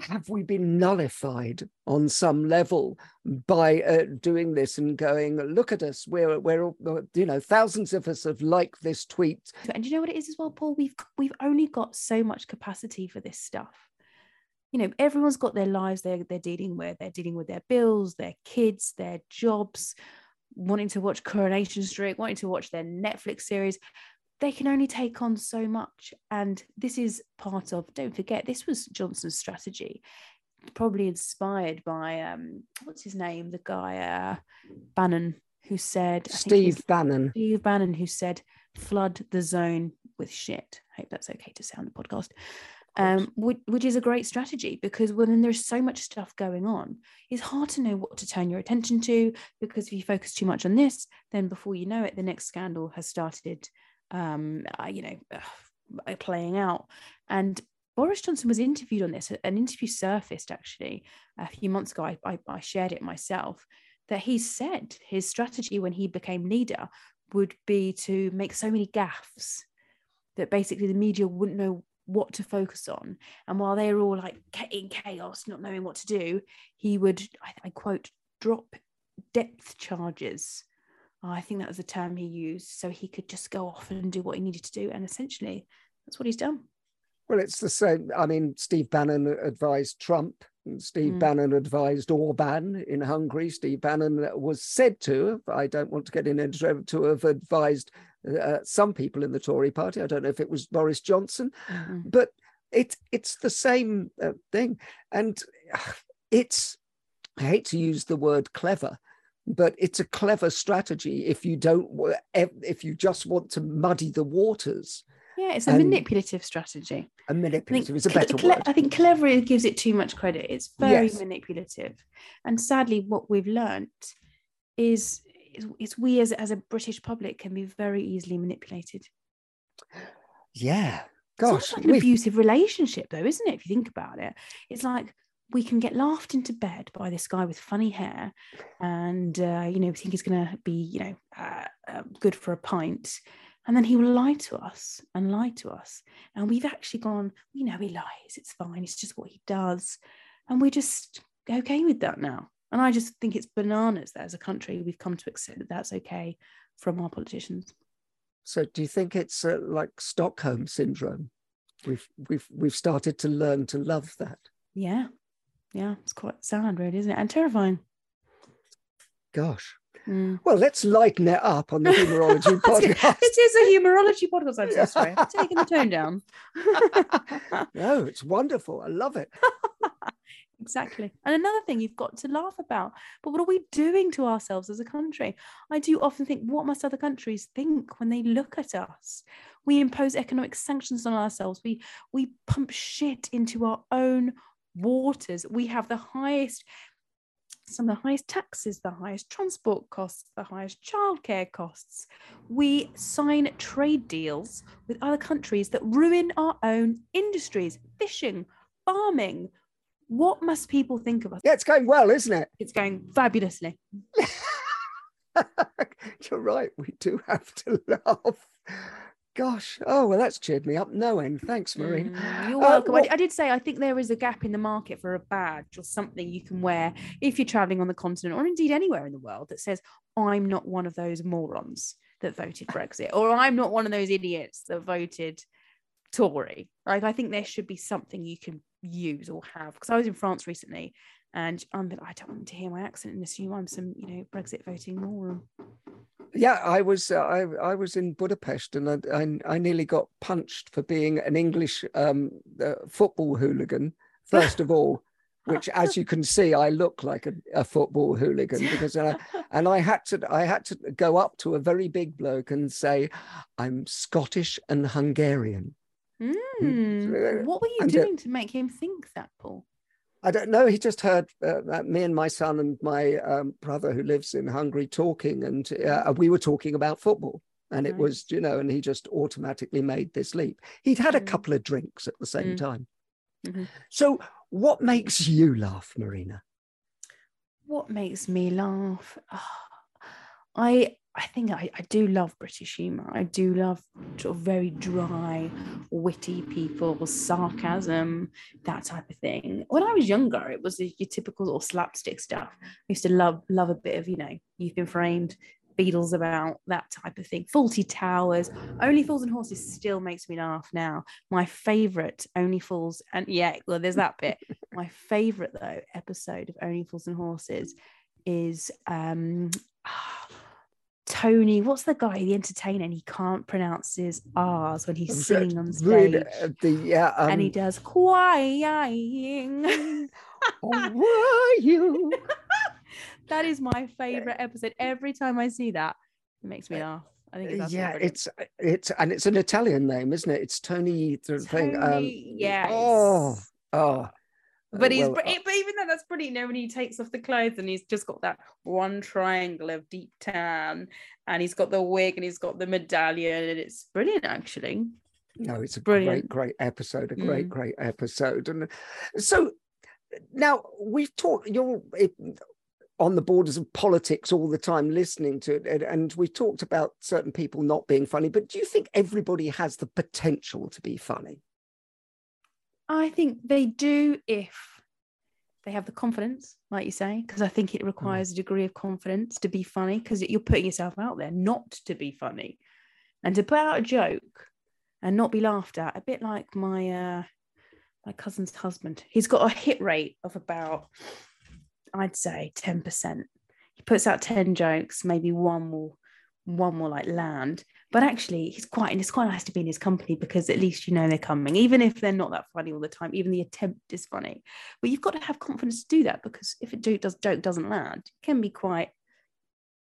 have we been nullified on some level by uh, doing this and going look at us we're we're you know thousands of us have liked this tweet and you know what it is as well paul we've we've only got so much capacity for this stuff you know everyone's got their lives they're, they're dealing with they're dealing with their bills their kids their jobs wanting to watch Coronation Street, wanting to watch their Netflix series. They can only take on so much. And this is part of, don't forget, this was Johnson's strategy, probably inspired by, um, what's his name? The guy, uh, Bannon, who said, Steve Bannon. Steve Bannon, who said, flood the zone with shit. I hope that's okay to say on the podcast. Um, which, which is a great strategy because when there's so much stuff going on, it's hard to know what to turn your attention to because if you focus too much on this, then before you know it, the next scandal has started, um, uh, you know, uh, [sighs] playing out. And Boris Johnson was interviewed on this. An interview surfaced actually a few months ago. I, I, I shared it myself that he said his strategy when he became leader would be to make so many gaffes that basically the media wouldn't know what to focus on. And while they were all like in chaos, not knowing what to do, he would, I, I quote, drop depth charges. Oh, I think that was the term he used. So he could just go off and do what he needed to do. And essentially, that's what he's done. Well, it's the same. I mean, Steve Bannon advised Trump. Steve Mm. Bannon advised Orban in Hungary. Steve Bannon was said to, I don't want to get in into it, to have advised uh, some people in the Tory party. I don't know if it was Boris Johnson, Mm. but it's it's the same uh, thing, and uh, it's. I hate to use the word clever, but it's a clever strategy if you don't if you just want to muddy the waters. Yeah, it's a manipulative strategy. A I think, manipulative is a better cle- word. I think clever gives it too much credit. It's very Yes. manipulative. And sadly, what we've learnt is, is, is we as, as a British public can be very easily manipulated. Yeah. It's almost like an we've- abusive relationship, though, isn't it? If you think about it, it's like we can get laughed into bed by this guy with funny hair, and uh, you know, we think he's going to be, you know, uh, uh, good for a pint, and then he will lie to us and lie to us, and we've actually gone, we know he lies, it's fine, it's just what he does, and we're just okay with that now. And I just think it's bananas that as a country we've come to accept that that's okay from our politicians. So, do you think it's uh, like Stockholm syndrome? We've we've we've started to learn to love that. Yeah. Yeah. It's quite sad, really, isn't it? And terrifying. Gosh. Mm. Well, let's lighten it up on the [laughs] Humourology podcast. this is a humourology podcast. I'm so sorry. I'm taking the tone down. [laughs] no, it's wonderful. I love it. [laughs] exactly. And another thing you've got to laugh about. But what are we doing to ourselves as a country? I do often think, what must other countries think when they look at us? We impose economic sanctions on ourselves. We we pump shit into our own waters. We have the highest some of the highest taxes, the highest transport costs, the highest childcare costs. We sign trade deals with other countries that ruin our own industries, fishing, farming. What must people think of us? Yeah, it's going well, isn't it? It's going fabulously. [laughs] You're right. We do have to [laughs] laugh. Gosh. Oh, well, that's cheered me up no end. Thanks, Marina. Mm, You're Uh, welcome. I- what- I, did say I think there is a gap in the market for a badge or something you can wear if you're traveling on the continent or indeed anywhere in the world that says, I'm not one of those morons that voted [laughs] Brexit or I'm not one of those idiots that voted Tory. Right. I think there should be something you can use or have. Because I was in France recently and I'm I don't want them to hear my accent and assume I'm some, you know, Brexit voting moron. Yeah, I was uh, I I was in Budapest and I, I I nearly got punched for being an English um, uh, football hooligan. [laughs] First of all, which, as you can see, I look like a, a football hooligan [laughs] because I, and I had to I had to go up to a very big bloke and say, "I'm Scottish and Hungarian." Hmm. What were you And, uh, doing to make him think that, Paul? I don't know. He just heard uh, me and my son and my um, brother who lives in Hungary talking, and uh, we were talking about football. And it was, you know, and he just automatically made this leap. He'd had a Mm. couple of drinks at the same Mm. time. Mhm. So, what makes you laugh, Marina? What makes me laugh? Ah, I I think I, I do love British humour. I do love sort of very dry, witty people, sarcasm, that type of thing. When I was younger, it was the, your typical of slapstick stuff. I used to love love a bit of, you know, you've been framed, Beadle's About that type of thing. Fawlty Towers, Only Fools and Horses still makes me laugh now. My favourite Only Fools, and yeah, well, there's that bit. [laughs] My favourite though episode of Only Fools and Horses is um Tony, what's the guy, the entertainer, and he can't pronounce his R's when he's singing on stage. uh, the yeah, um, and he does crying. oh, you? that is my favorite episode. Every time I see that, it makes me laugh. I think it's yeah, brilliant. it's it's and it's an Italian name, isn't it? It's Tony. The thing. Um, Tony, yes. Oh, oh. But uh, he's well, but even though that's brilliant, you know, when he takes off the clothes and he's just got that one triangle of deep tan and he's got the wig and he's got the medallion and it's brilliant actually. No, it's a Brilliant. great, great episode. A great, Mm. great episode. And so now we've talked. You're on the borders of politics all the time, listening to it, and, and we've talked about certain people not being funny. But do you think everybody has the potential to be funny? I think they do if they have the confidence, like you say, because I think it requires a degree of confidence to be funny because you're putting yourself out there not to be funny and to put out a joke and not be laughed at. A bit like my uh, my cousin's husband. He's got a hit rate of about, I'd say, ten percent. He puts out ten jokes, maybe one will one will like land. But actually, he's quite and it's quite nice to be in his company because at least you know they're coming, even if they're not that funny all the time. Even the attempt is funny, but you've got to have confidence to do that because if a joke does joke doesn't land, it can be quite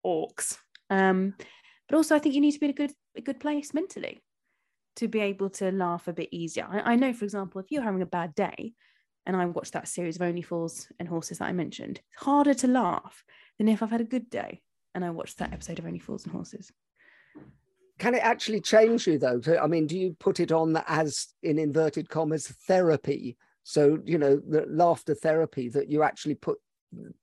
orcs. Um, but also, I think you need to be in a good a good place mentally to be able to laugh a bit easier. I, I know, for example, if you're having a bad day, and I watched that series of Only Fools and Horses that I mentioned, it's harder to laugh than if I've had a good day and I watched that episode of Only Fools and Horses. Can it actually change you though? I mean, do you put it on as in inverted commas therapy? So you know, the laughter therapy that you actually put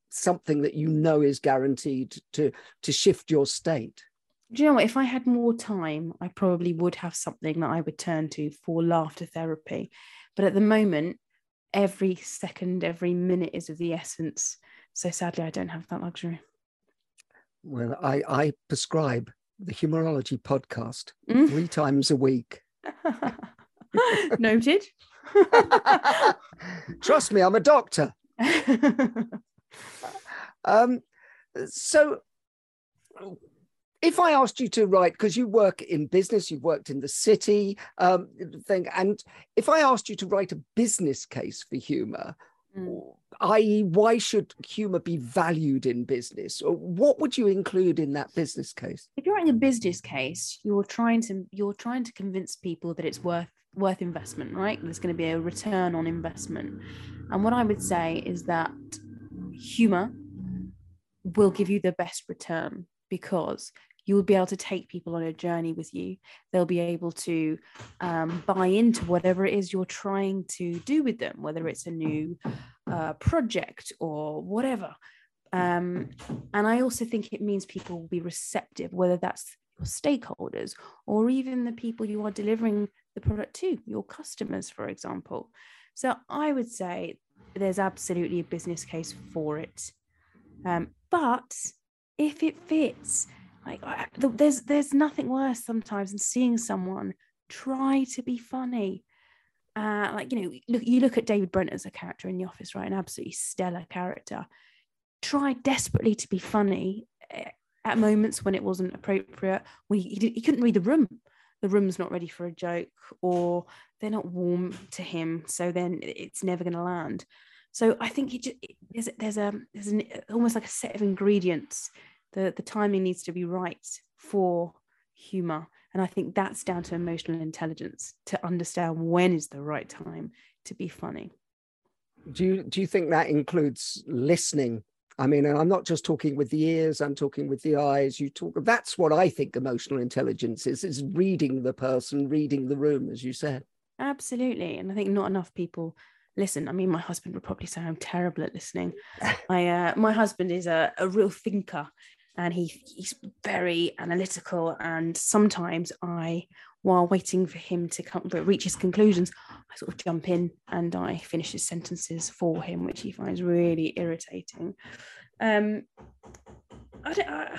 something that you know is guaranteed to to shift your state. Do you know what? If I had more time, I probably would have something that I would turn to for laughter therapy. But at the moment, every second, every minute is of the essence. So sadly, I don't have that luxury. Well, I I prescribe the Humourology podcast Mm. three times a week. [laughs] Noted. [laughs] Trust me, I'm a doctor. [laughs] Um, so if I asked you to write, because you work in business, you've worked in the city um, thing, and if I asked you to write a business case for humor, Mm. i.e., why should humor be valued in business? Or what would you include in that business case? if you're writing a business case, you're trying to you're trying to convince people that it's worth worth investment, right? There's going to be a return on investment. And what I would say is that humor will give you the best return because you'll be able to take people on a journey with you. They'll be able to um, buy into whatever it is you're trying to do with them, whether it's a new uh, project or whatever. Um, and I also think it means people will be receptive, whether that's your stakeholders or even the people you are delivering the product to, your customers, for example. So I would say there's absolutely a business case for it. Um, but if it fits, like there's there's nothing worse sometimes than seeing someone try to be funny. Uh, like you know, look you look at David Brent as a character in The Office, right? An absolutely stellar character. Tried desperately to be funny eh, at moments when it wasn't appropriate. When he, he, he couldn't read the room. The room's not ready for a joke, or they're not warm to him, so then it's never going to land. So I think it just, it, there's there's a there's an, almost like a set of ingredients. The the timing needs to be right for humor, and I think that's down to emotional intelligence to understand when is the right time to be funny. Do you do you think that includes listening? I mean, and I'm not just talking with the ears, I'm talking with the eyes. You talk that's what I think emotional intelligence is, is reading the person, reading the room, as you said. Absolutely, and I think not enough people listen. I mean, my husband would probably say I'm terrible at listening. [laughs] I uh, my husband is a, a real thinker, and he he's very analytical. And sometimes I, while waiting for him to come reach his conclusions, I sort of jump in and I finish his sentences for him, which he finds really irritating. Um, I don't. I,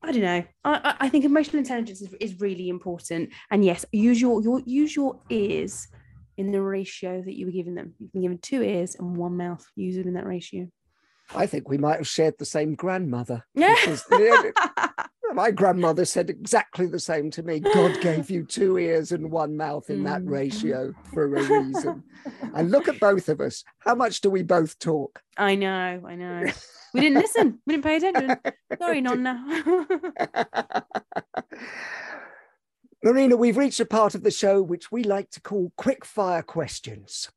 I don't know. I, I- think emotional intelligence is, is really important. And yes, use your, your use your ears in the ratio that you were given them. You've been given two ears and one mouth. Use them in that ratio. I think we might have shared the same grandmother. Yeah. [laughs] because My grandmother said exactly the same to me. God gave you two ears and one mouth in that Mm. ratio for a reason. and look at both of us. How much do we both talk? I know, I know. We didn't listen. We didn't pay attention. Sorry, [laughs] Nonna. [laughs] Marina, we've reached a part of the show which we like to call quick fire questions.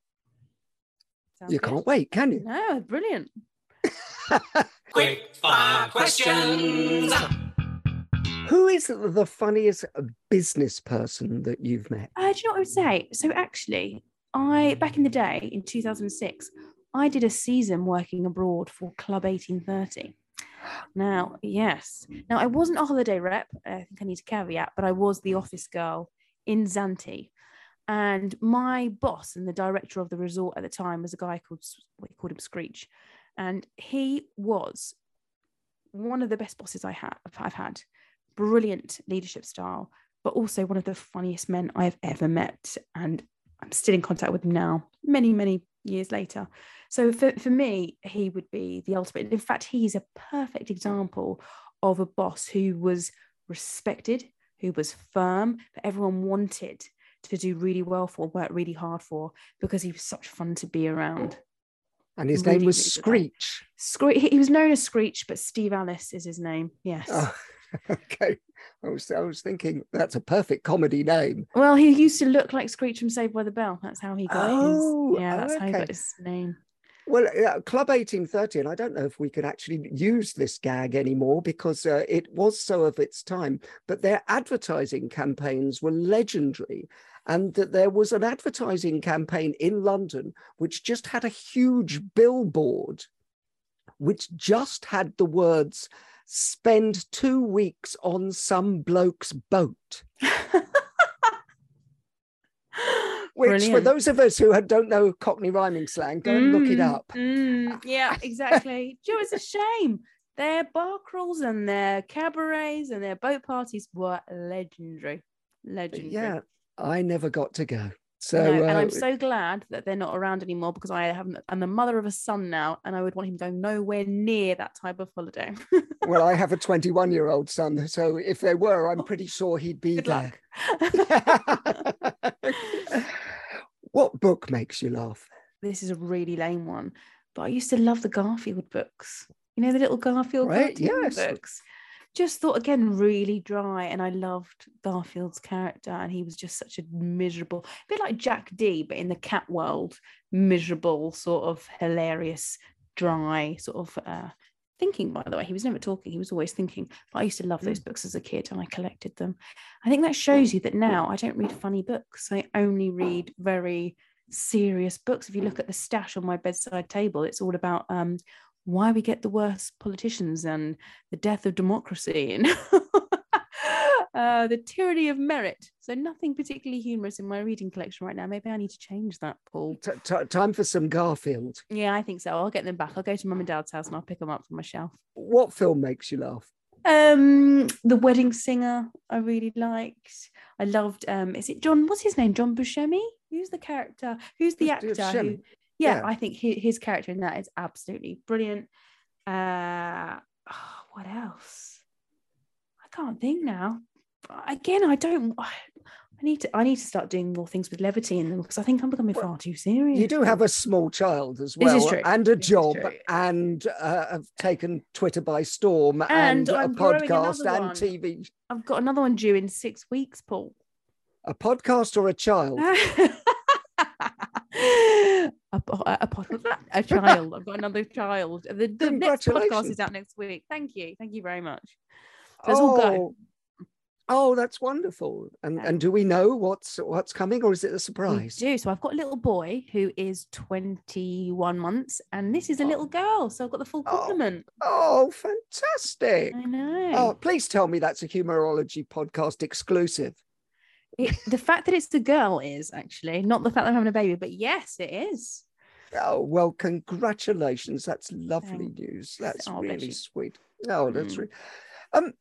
Sounds you good. can't wait, can you? No, brilliant. [laughs] Quick fire questions. Who is the funniest business person that you've met? Uh, do you know what I would say? So actually, I back in the day in 2006, I did a season working abroad for Club 1830. Now, yes. Now I wasn't a holiday rep. I think I need to caveat, but I was the office girl in Zante. And my boss and the director of the resort at the time was a guy called we called him Screech, and he was one of the best bosses I have I've had. Brilliant leadership style, but also one of the funniest men I have ever met. And I'm still in contact with him now, many, many years later. So for, for me, he would be the ultimate. In fact, he's a perfect example of a boss who was respected, who was firm, but everyone wanted to do really well for, work really hard for, because he was such fun to be around. And his Really, name was really. Screech. Scree- he was known as Screech, but Steve Alice is his name. Yes. Oh, [laughs] okay. I was, I was thinking that's a perfect comedy name. Well, he used to look like Screech from Saved by the Bell. That's how he got Oh, his. Yeah, that's how he got his name. Well, uh, Club 1830, and I don't know if we could actually use this gag anymore because uh, it was so of its time, but their advertising campaigns were legendary. And that there was an advertising campaign in London which just had a huge billboard, which just had the words, spend two weeks on some bloke's boat. [laughs] Which, for those of us who don't know Cockney rhyming slang, go and look it Mm, up. mm, yeah, exactly. You it's a shame. Their bar crawls and their cabarets and their boat parties were legendary. Legendary. Yeah, I never got to go. So, No, and uh, I'm so glad that they're not around anymore because I have I'm the mother of a son now, and I would want him going nowhere near that type of holiday. [laughs] well, I have a 21 year old son. So, if they were, I'm pretty sure he'd be Good there. [laughs] what book makes you laugh? this is a really lame one, but I used to love the Garfield books. You know the little Garfield Right, yes. books. Just thought again really dry, and I loved Garfield's character, and he was just such a miserable, a bit like Jack Dee, but in the cat world, miserable, sort of hilarious, dry, sort of uh, thinking. By the way, he was never talking; he was always thinking. But I used to love those books as a kid, and I collected them. I think that shows you that now I don't read funny books; I only read very serious books. If you look at the stash on my bedside table, it's all about um, why we get the worst politicians and the death of democracy and [laughs] uh, the tyranny of merit. So nothing particularly humorous in my reading collection right now. Maybe I need to change that, Paul. T- t- time for some Garfield. Yeah, I think so. I'll get them back. I'll go to mum and dad's house and I'll pick them up from my shelf. What film makes you laugh? Um, The Wedding Singer, I really liked. I loved. Um, is it John? What's his name? John Buscemi. Who's the character? Who's the actor? Who. Yeah, Yeah. I think his, his character in that is absolutely brilliant. Uh, oh, what else? I can't think now. Again, I don't. I need to. I need to start doing more things with levity in them because I think I'm becoming far too serious. You do have a small child as This well, is true. and a job, and uh, have taken Twitter by storm, And and, a I'm podcast and one. TV. I've got another one due in six weeks, Paul. A podcast or a child? [laughs] a, a, pod- a [laughs] child. I've got another child. The, the next podcast is out next week. Thank you. Thank you very much. So it's all go. oh, oh, that's wonderful. And and do we know what's what's coming, or is it a We surprise? do. So I've got a little boy who is 21 months, and this is a little oh. girl. So I've got the full Oh, complement. Oh, fantastic! I know. Oh, please tell me that's a humourology podcast exclusive. It, the fact that it's the girl is actually not the fact that I'm having a baby, but yes, it is. Oh well, congratulations! That's lovely Thanks. news. That's Oh, really you. sweet. Oh, that's Mm. really. Um,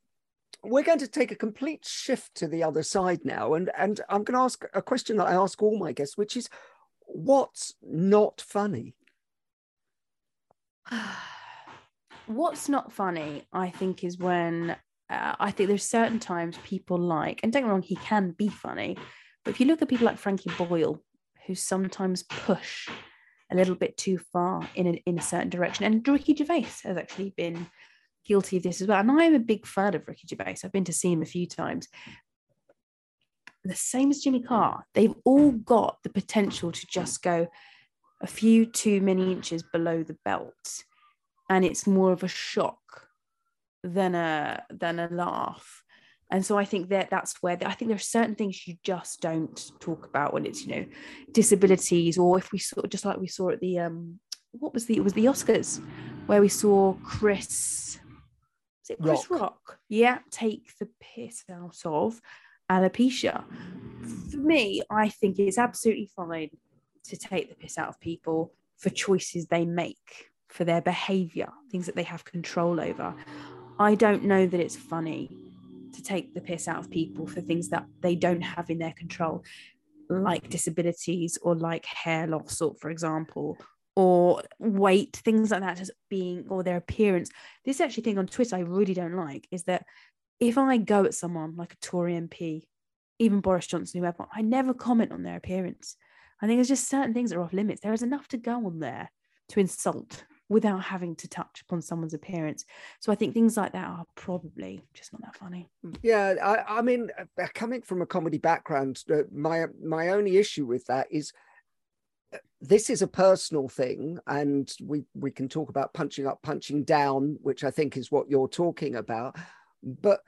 we're going to take a complete shift to the other side now, and and I'm going to ask a question that I ask all my guests, which is, what's not funny? [sighs] what's not funny, I think, is when uh, I think there's certain times people like, and don't get me wrong, he can be funny, but if you look at people like Frankie Boyle, who sometimes push a little bit too far in a, in a certain direction, and Ricky Gervais has actually been guilty of this as well. And I'm a big fan of Ricky Gervais. I've been to see him a few times. The same as Jimmy Carr, they've all got the potential to just go a few too many inches below the belt and it's more of a shock than a than a laugh and so i think that that's where i think there are certain things you just don't talk about when it's you know disabilities or if we saw just like we saw at the um what was the it was the oscars where we saw chris was it chris rock, rock? yeah take the piss out of alopecia for me i think it's absolutely fine to take the piss out of people for choices they make for their behavior, things that they have control over. I don't know that it's funny to take the piss out of people for things that they don't have in their control, like disabilities or like hair loss, or for example, or weight, things like that, as being or their appearance. This actually thing on Twitter I really don't like is that if I go at someone like a Tory MP, even Boris Johnson, whoever, I never comment on their appearance. I think there's just certain things that are off limits. There is enough to go on there to insult without having to touch upon someone's appearance. So I think things like that are probably just not that funny. Yeah, I, I mean, uh, coming from a comedy background, uh, my my only issue with that is uh, this is a personal thing, and we we can talk about punching up, punching down, which I think is what you're talking about, but.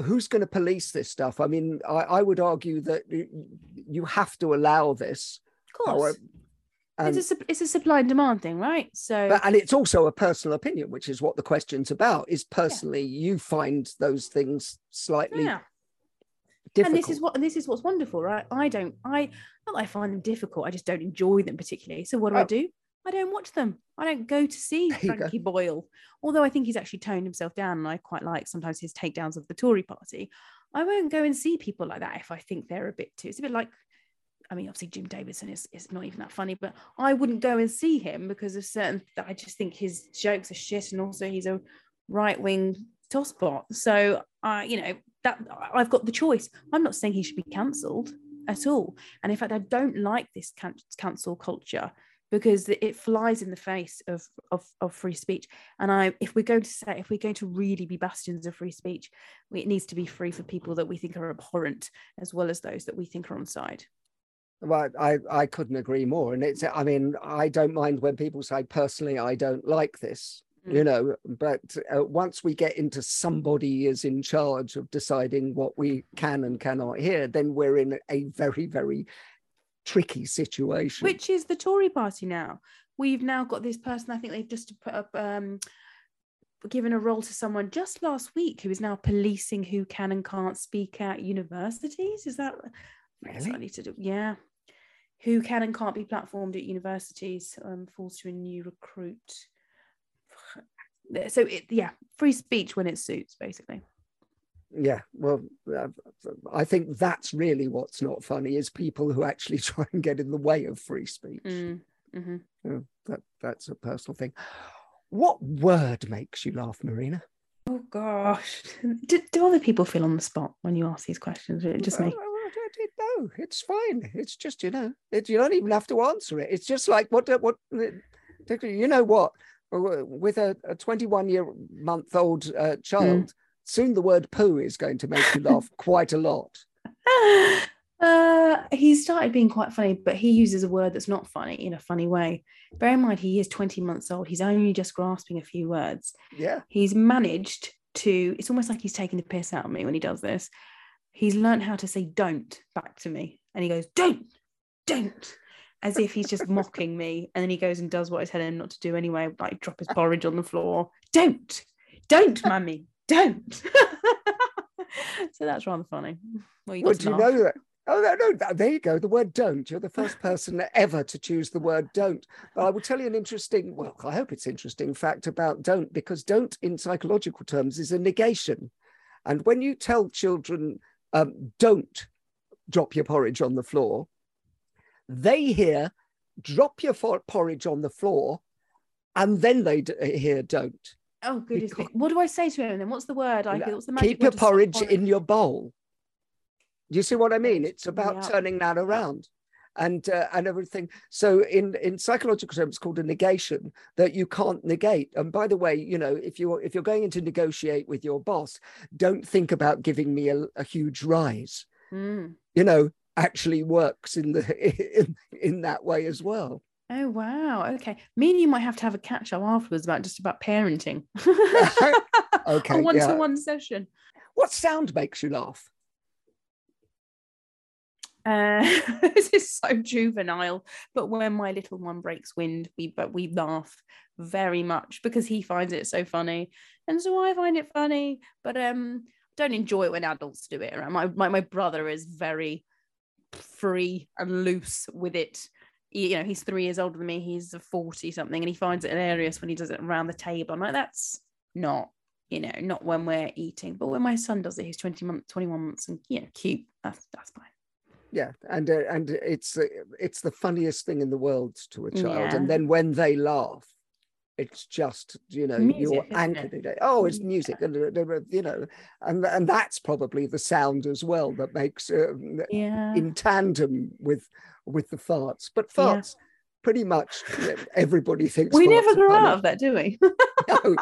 Who's going to police this stuff? I mean, I, I would argue that you have to allow this. Of course. And, it's a it's a supply and demand thing, right? So, but, and it's also a personal opinion, which is what the question's about. Is personally yeah. you find those things slightly yeah. difficult. And this is what and this is what's wonderful, right? I don't, I not I find them difficult. I just don't enjoy them particularly. So what do oh. I do? I don't watch them. I don't go to see [laughs] Frankie Boyle, although I think he's actually toned himself down, and I quite like sometimes his takedowns of the Tory Party. I won't go and see people like that if I think they're a bit too. It's a bit like I mean, obviously Jim Davidson is, is not even that funny, but I wouldn't go and see him because of certain. That I just think his jokes are shit, and also he's a right wing tosspot. So, uh, you know that I've got the choice. I'm not saying he should be cancelled at all, and in fact, I don't like this can- cancel culture because it flies in the face of, of, of free speech. And I, if we're going to say, if we're going to really be bastions of free speech, it needs to be free for people that we think are abhorrent, as well as those that we think are on side. Well, I, I couldn't agree more. And it's, I mean, I don't mind when people say, personally, I don't like this, mm. you know, but uh, once we get into somebody is in charge of deciding what we can and cannot hear, then we're in a very, very tricky situation. Which is the Tory party now. We've now got this person, I think they've just put up, um, given a role to someone just last week who is now policing who can and can't speak at universities. Is that really? to do? Yeah, who can and can't be platformed at universities um, falls to a new recruit. So it, yeah, free speech when it suits, basically. Yeah, well, uh, I think that's really what's not funny is people who actually [laughs] try and get in the way of free speech. Mm, mm-hmm. that that's a personal thing. What word makes you laugh, Marina? Oh gosh, [laughs] do, do other people feel on the spot when you ask these questions? It just make no, it's fine. It's just you know, it, you don't even have to answer it. It's just like what what you know what with a, a 21 year month old uh, child. Mm. Soon the word poo is going to make you laugh [laughs] quite a lot. [laughs] Uh, he started being quite funny, but he uses a word that's not funny in a funny way. Bear in mind, he is 20 months old. He's only just grasping a few words. Yeah. He's managed to, it's almost like he's taking the piss out of me when he does this he's learned how to say don't back to me. And he goes, don't, don't, as if he's just mocking me. And then he goes and does what I tell him not to do anyway, like drop his porridge on the floor. Don't, don't, mummy, don't. [laughs] so that's rather funny. Well, well do you know that? Oh, no, no, there you go. The word don't. You're the first person ever to choose the word don't. But I will tell you an interesting, well, I hope it's interesting fact about don't, because don't in psychological terms is a negation. And when you tell children um, don't drop your porridge on the floor. They hear drop your porridge on the floor, and then they d- hear don't. Oh goodness! can't- What do I say to him then? What's the word? I what's the magic Keep your porridge porridge? in your bowl. Do you see what I mean? It's about Yeah. turning that around. And uh, and everything. So in in psychological terms, it's called a negation that you can't negate. And by the way, you know, if you're if you're going in to negotiate with your boss, don't think about giving me a, a huge rise. Mm. You know, actually works in the [laughs] in, in that way as well. Oh wow! Okay, me and you might have to have a catch up afterwards about just about parenting. [laughs] [laughs] Okay, a one to one session. What sound makes you laugh? Uh, [laughs] this is so juvenile, but when my little one breaks wind, we but we laugh very much because he finds it so funny, and so I find it funny. But um, don't enjoy it when adults do it. My my, my brother is very free and loose with it. He- you know, he's three years older than me. He's forty something, and he finds it hilarious when he does it around the table. I'm like, that's not. You know, not when we're eating, but when my son does it, he's 20 months, 21 months, and you know, cute. That's that's fine. Yeah and uh, and it's uh, it's the funniest thing in the world to a child Yeah. and then when they laugh it's just you know Music, you're anchored it? in it oh it's Yeah. music and uh, uh, you know and and that's probably the sound as well that makes um, Yeah. in tandem with with the farts but Yeah. farts pretty much everybody thinks we never funny. out of that, do we? [laughs] no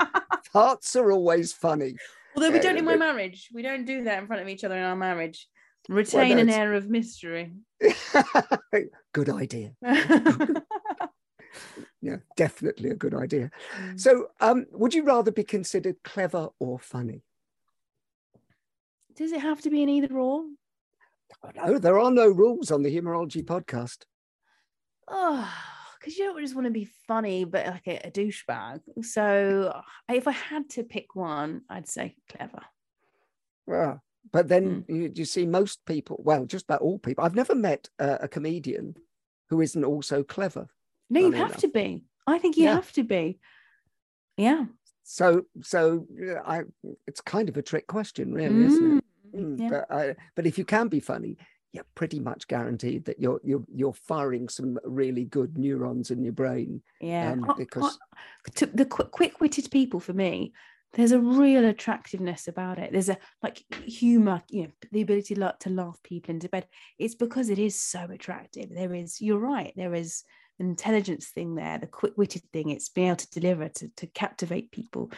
farts are always funny Although we Uh, don't in my marriage. We don't do that in front of each other in our marriage. Retain an it's- air of mystery. [laughs] good idea [laughs] [laughs] yeah definitely a good idea Mm. so um would you rather be considered clever or funny Does it have to be an either or? no there are no rules on the humourology podcast Oh, because you don't just want to be funny, but like a, a douchebag. So if I had to pick one, I'd say clever. Ah, but then Hmm. you, you see most people well just about all people i've never met uh, a comedian who isn't also clever No, you have enough. to be. I think you Yeah. have to be. Yeah. so so i it's kind of a trick question really isn't it Mm, Mm, yeah. but I, but if you can be funny you're pretty much guaranteed that you're you're you're firing some really good neurons in your brain Yeah, um, I- I- because- to the quick, quick-witted people for me, there's a real attractiveness about it. There's a like humor, you know, the ability to, to laugh people into bed. It's because it is so attractive. There is, you're right, there is an intelligence thing there, the quick-witted thing. It's being able to deliver to to captivate people,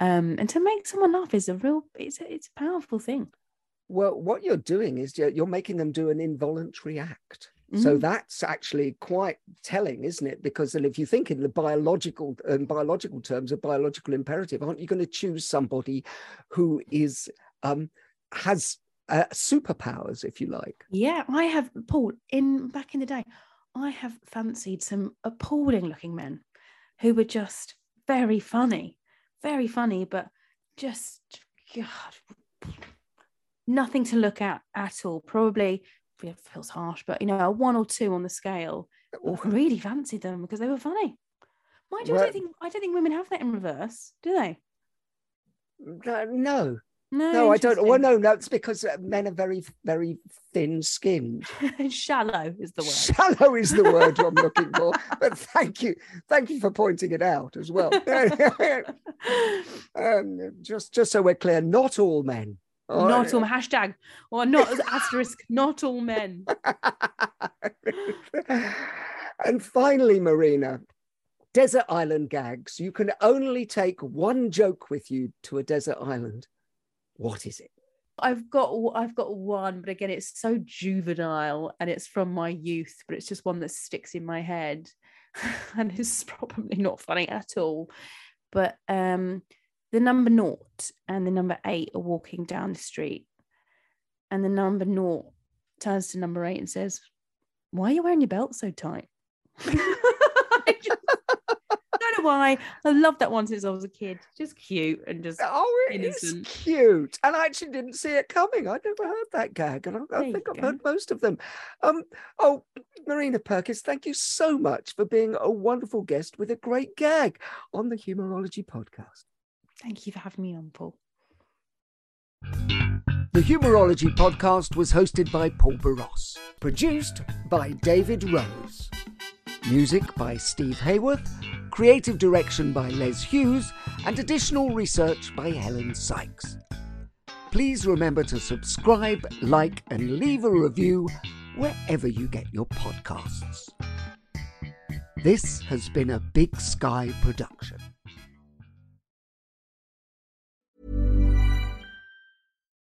um, and to make someone laugh is a real. It's a, it's a powerful thing. Well, what you're doing is you're making them do an involuntary act. So Mm. that's actually quite telling, isn't it? Because then if you think in the biological um, biological terms, a biological imperative, aren't you going to choose somebody who is um, has uh, superpowers, if you like? Yeah, I have Paul in back in the day. I have fancied some appalling looking men who were just very funny, very funny, but just God, nothing to look at at all. Probably feels harsh, but you know, a one or two on the scale. Oh, I really fancied them because they were funny. Mind you, I don't think I don't think women have that in reverse, do they? No, No, no, I don't. Well, no, no, it's because uh, men are very, very thin-skinned. [laughs] Shallow is the word. Shallow is the word I'm looking for. [laughs] But thank you, thank you for pointing it out as well. [laughs] um, just, just so we're clear, not all men. Not all hashtag or not asterisk [laughs] not all men [laughs] and finally, Marina, desert island gags. You can only take one joke with you to a desert island. What is it? i've got i've got one but again it's so juvenile and it's from my youth but it's just one that sticks in my head [laughs] and it's probably not funny at all but um the number naught and the number eight are walking down the street and the number naught turns to number eight and says why are you wearing your belt so tight [laughs] I just- don't know why i loved that one since i was a kid just cute and just Oh, it is Innocent. cute. And I actually didn't see it coming. I never heard that gag. And I, I think I've go. heard most of them. Um, oh, Marina Purkiss, thank you so much for being a wonderful guest with a great gag on the Humourology podcast. Thank you for having me on paul The Humourology podcast was hosted by Paul Boross, produced by David Rose, music by Steve Hayworth, creative direction by Les Hughes, and additional research by Helen Sykes. Please remember to subscribe, like, and leave a review wherever you get your podcasts. This has been a Big Sky production.